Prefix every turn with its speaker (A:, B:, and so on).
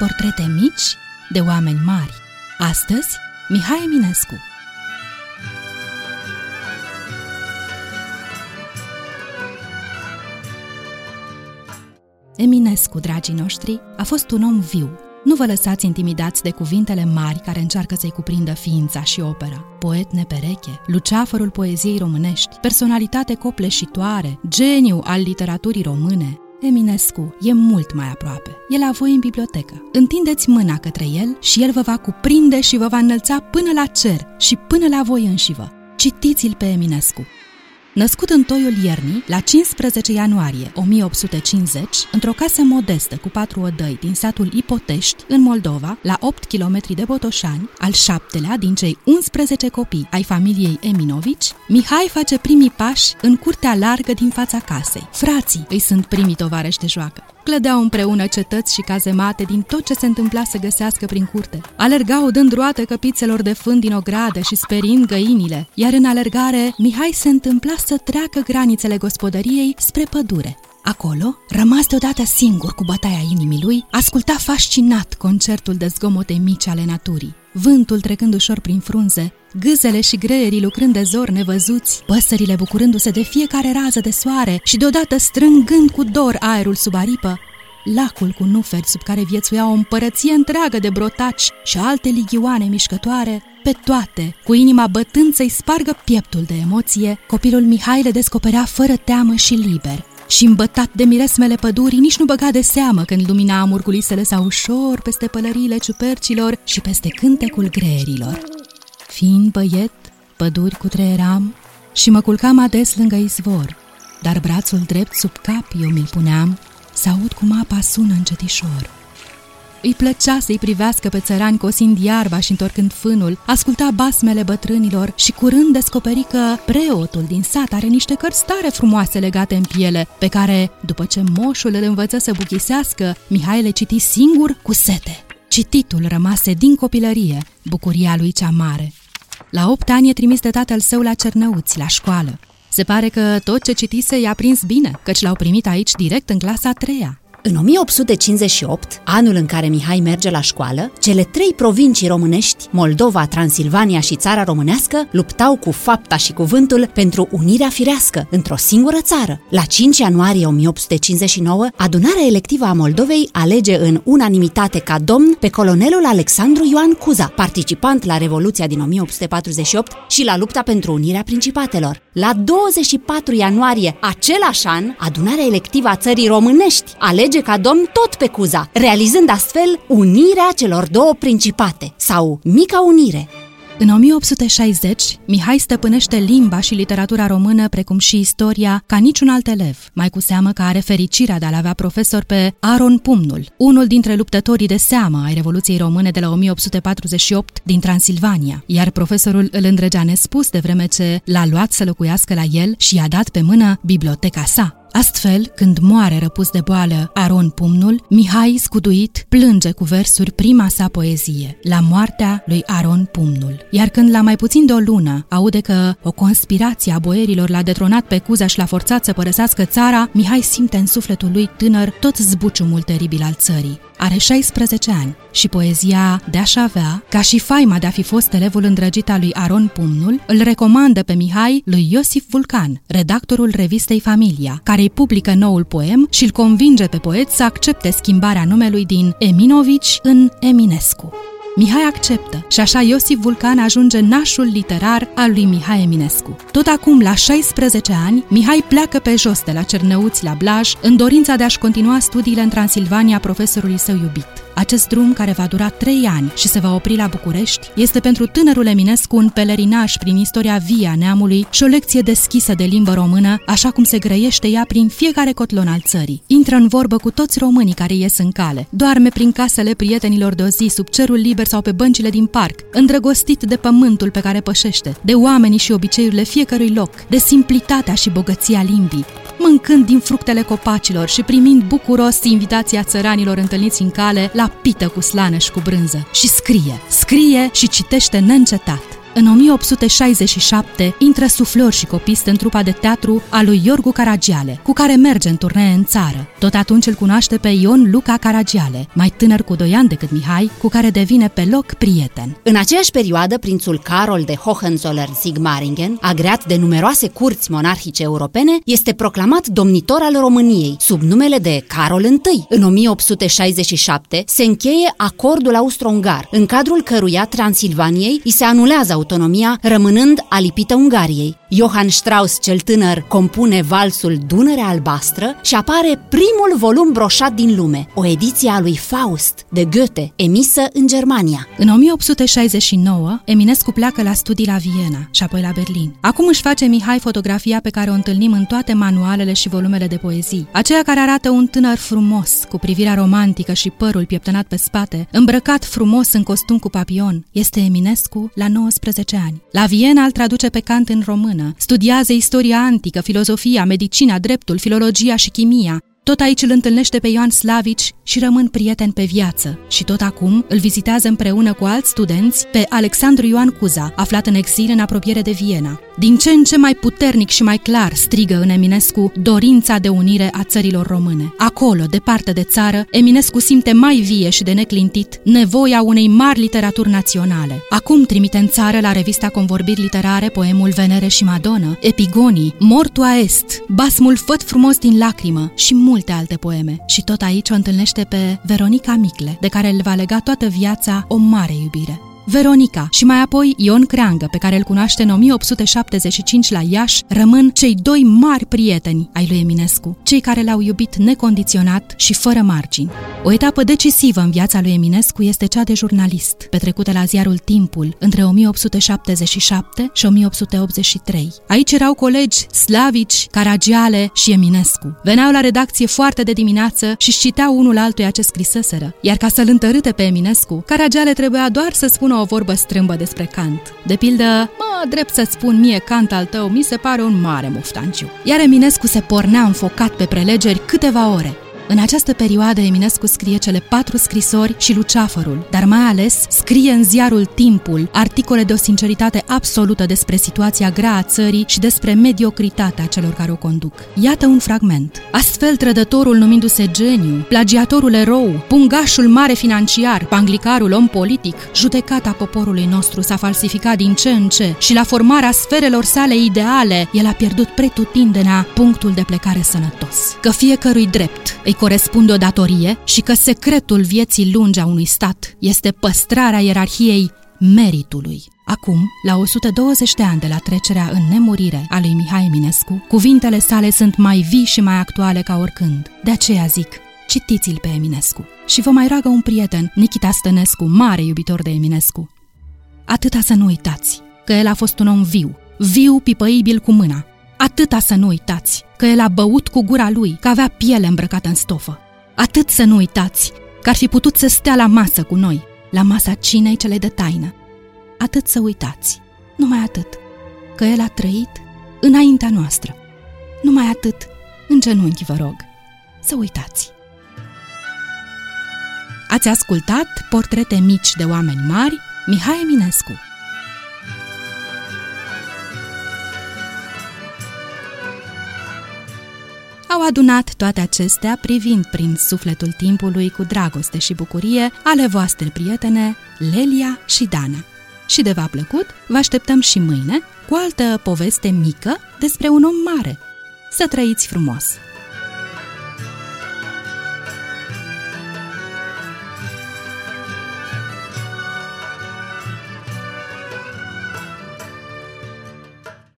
A: portrete mici de oameni mari. Astăzi, Mihai Eminescu. Eminescu, dragii noștri, a fost un om viu. Nu vă lăsați intimidați de cuvintele mari care încearcă să-i cuprindă ființa și opera. Poet nepereche, luceafărul poeziei românești, personalitate copleșitoare, geniu al literaturii române, Eminescu e mult mai aproape. E la voi în bibliotecă. Întindeți mâna către el și el vă va cuprinde și vă va înălța până la cer și până la voi înșivă. Citiți-l pe Eminescu. Născut în toiul iernii, la 15 ianuarie 1850, într-o casă modestă cu patru odăi din satul Ipotești, în Moldova, la 8 km de Botoșani, al șaptelea din cei 11 copii ai familiei Eminovici, Mihai face primii pași în curtea largă din fața casei. Frații îi sunt primii tovarăși de joacă. Clădeau împreună cetăți și cazemate din tot ce se întâmpla să găsească prin curte. Alergau dând roate căpițelor de fân din ogradă și sperind găinile, iar în alergare Mihai se întâmpla să treacă granițele gospodăriei spre pădure. Acolo, rămas deodată singur cu bătaia inimii lui, asculta fascinat concertul de zgomote mici ale naturii. Vântul trecând ușor prin frunze, gâzele și greierii lucrând de zor nevăzuți, păsările bucurându-se de fiecare rază de soare și deodată strângând cu dor aerul sub aripă, lacul cu nuferi sub care viețuia o împărăție întreagă de brotaci și alte ligioane mișcătoare, pe toate, cu inima bătând să-i spargă pieptul de emoție, copilul Mihai le descoperea fără teamă și liber. Și îmbătat de miresmele pădurii, nici nu băga de seamă când lumina amurgului se lăsa ușor peste pălăriile ciupercilor și peste cântecul greierilor. Fiind băiet, păduri cu treieram și mă culcam ades lângă izvor, dar brațul drept sub cap eu mi-l puneam să aud cum apa sună încetișor. Îi plăcea să-i privească pe țărani cosind iarba și întorcând fânul, asculta basmele bătrânilor și curând descoperi că preotul din sat are niște cărți tare frumoase legate în piele, pe care, după ce moșul îl învăță să buchisească, Mihai le citi singur cu sete. Cititul rămase din copilărie, bucuria lui cea mare. La opt ani e trimis de tatăl său la Cernăuți, la școală. Se pare că tot ce citise i-a prins bine, căci l-au primit aici direct în clasa a treia.
B: În 1858, anul în care Mihai merge la școală, cele trei provincii românești, Moldova, Transilvania și țara românească, luptau cu fapta și cuvântul pentru unirea firească într-o singură țară. La 5 ianuarie 1859, adunarea electivă a Moldovei alege în unanimitate ca domn pe colonelul Alexandru Ioan Cuza, participant la Revoluția din 1848 și la lupta pentru unirea principatelor. La 24 ianuarie același an, adunarea electivă a țării românești alege alege ca domn tot pe Cuza, realizând astfel unirea celor două principate, sau Mica Unire.
A: În 1860, Mihai stăpânește limba și literatura română, precum și istoria, ca niciun alt elev, mai cu seamă că are fericirea de a-l avea profesor pe Aron Pumnul, unul dintre luptătorii de seamă ai Revoluției Române de la 1848 din Transilvania, iar profesorul îl îndrăgea nespus de vreme ce l-a luat să locuiască la el și i-a dat pe mână biblioteca sa. Astfel, când moare răpus de boală Aron Pumnul, Mihai, scuduit, plânge cu versuri prima sa poezie, la moartea lui Aron Pumnul. Iar când la mai puțin de o lună aude că o conspirație a boierilor l-a detronat pe Cuza și l-a forțat să părăsească țara, Mihai simte în sufletul lui tânăr tot zbuciumul teribil al țării. Are 16 ani și poezia de a avea, ca și faima de a fi fost elevul îndrăgit al lui Aron Pumnul, îl recomandă pe Mihai lui Iosif Vulcan, redactorul revistei Familia, care îi publică noul poem și îl convinge pe poet să accepte schimbarea numelui din Eminovici în Eminescu. Mihai acceptă și așa Iosif Vulcan ajunge nașul literar al lui Mihai Eminescu. Tot acum, la 16 ani, Mihai pleacă pe jos de la Cernăuți la Blaj în dorința de a-și continua studiile în Transilvania profesorului său iubit. Acest drum, care va dura trei ani și se va opri la București, este pentru tânărul Eminescu un pelerinaj prin istoria vie a neamului și o lecție deschisă de limbă română, așa cum se grăiește ea prin fiecare cotlon al țării. Intră în vorbă cu toți românii care ies în cale, doarme prin casele prietenilor de o zi, sub cerul liber sau pe băncile din parc, îndrăgostit de pământul pe care pășește, de oamenii și obiceiurile fiecărui loc, de simplitatea și bogăția limbii, mâncând din fructele copacilor și primind bucuros invitația țăranilor întâlniți în cale la pită cu slană și cu brânză. Și scrie, scrie și citește neîncetat. În 1867 intră suflor și copist în trupa de teatru a lui Iorgu Caragiale, cu care merge în turnee în țară. Tot atunci îl cunoaște pe Ion Luca Caragiale, mai tânăr cu doi ani decât Mihai, cu care devine pe loc prieten.
B: În aceeași perioadă, prințul Carol de Hohenzollern-Sigmaringen, agreat de numeroase curți monarhice europene, este proclamat domnitor al României, sub numele de Carol I. În 1867 se încheie acordul austro-ungar, în cadrul căruia Transilvaniei îi se anulează autonomia, rămânând alipită Ungariei. Johann Strauss cel tânăr compune valsul Dunărea albastră și apare primul volum broșat din lume, o ediție a lui Faust de Goethe, emisă în Germania.
A: În 1869, Eminescu pleacă la studii la Viena și apoi la Berlin. Acum își face Mihai fotografia pe care o întâlnim în toate manualele și volumele de poezii. Aceea care arată un tânăr frumos, cu privirea romantică și părul pieptănat pe spate, îmbrăcat frumos în costum cu papion, este Eminescu la 19 ani. La Viena îl traduce pe Kant în română, studiază istoria antică, filozofia, medicina, dreptul, filologia și chimia, tot aici îl întâlnește pe Ioan Slavici și rămân prieteni pe viață. Și tot acum îl vizitează împreună cu alți studenți pe Alexandru Ioan Cuza, aflat în exil în apropiere de Viena. Din ce în ce mai puternic și mai clar strigă în Eminescu dorința de unire a țărilor române. Acolo, departe de țară, Eminescu simte mai vie și de neclintit nevoia unei mari literaturi naționale. Acum trimite în țară la revista Convorbiri Literare poemul Venere și Madonna, Epigonii, Mortua Est, Basmul Făt frumos din lacrimă și multe alte poeme. Și tot aici o întâlnește pe Veronica Micle, de care îl va lega toată viața o mare iubire. Veronica și mai apoi Ion Creangă, pe care îl cunoaște în 1875 la Iași, rămân cei doi mari prieteni ai lui Eminescu, cei care l-au iubit necondiționat și fără margini. O etapă decisivă în viața lui Eminescu este cea de jurnalist, petrecută la ziarul Timpul între 1877 și 1883. Aici erau colegi Slavici, Caragiale și Eminescu. Veneau la redacție foarte de dimineață și citeau unul altuia ce scriseseră, iar ca să-l întărâte pe Eminescu, Caragiale trebuia doar să spună o vorbă strâmbă despre Kant. De pildă, mă, drept să spun mie Kant al tău, mi se pare un mare muftanciu. Iar Eminescu se pornea înfocat pe prelegeri câteva ore. În această perioadă, Eminescu scrie cele patru scrisori și Luceafărul, dar mai ales scrie în ziarul Timpul articole de o sinceritate absolută despre situația grea a țării și despre mediocritatea celor care o conduc. Iată un fragment. Astfel, trădătorul numindu-se geniu, plagiatorul erou, pungașul mare financiar, panglicarul om politic, judecata poporului nostru s-a falsificat din ce în ce și la formarea sferelor sale ideale, el a pierdut pretutindenea punctul de plecare sănătos. Că fiecărui drept îi corespunde o datorie și că secretul vieții lungi a unui stat este păstrarea ierarhiei meritului. Acum, la 120 de ani de la trecerea în nemurire a lui Mihai Eminescu, cuvintele sale sunt mai vii și mai actuale ca oricând. De aceea zic, citiți-l pe Eminescu. Și vă mai roagă un prieten, Nikita Stănescu, mare iubitor de Eminescu. Atâta să nu uitați, că el a fost un om viu, viu pipăibil cu mâna, Atâta să nu uitați, că el a băut cu gura lui, că avea piele îmbrăcată în stofă. Atât să nu uitați, că ar fi putut să stea la masă cu noi, la masa cinei cele de taină. Atât să uitați, numai atât, că el a trăit înaintea noastră. Numai atât, în genunchi vă rog, să uitați. Ați ascultat portrete mici de oameni mari, Mihai Eminescu. Au adunat toate acestea privind prin sufletul timpului cu dragoste și bucurie ale voastre prietene Lelia și Dana. Și de v-a plăcut, vă așteptăm și mâine cu altă poveste mică despre un om mare. Să trăiți frumos!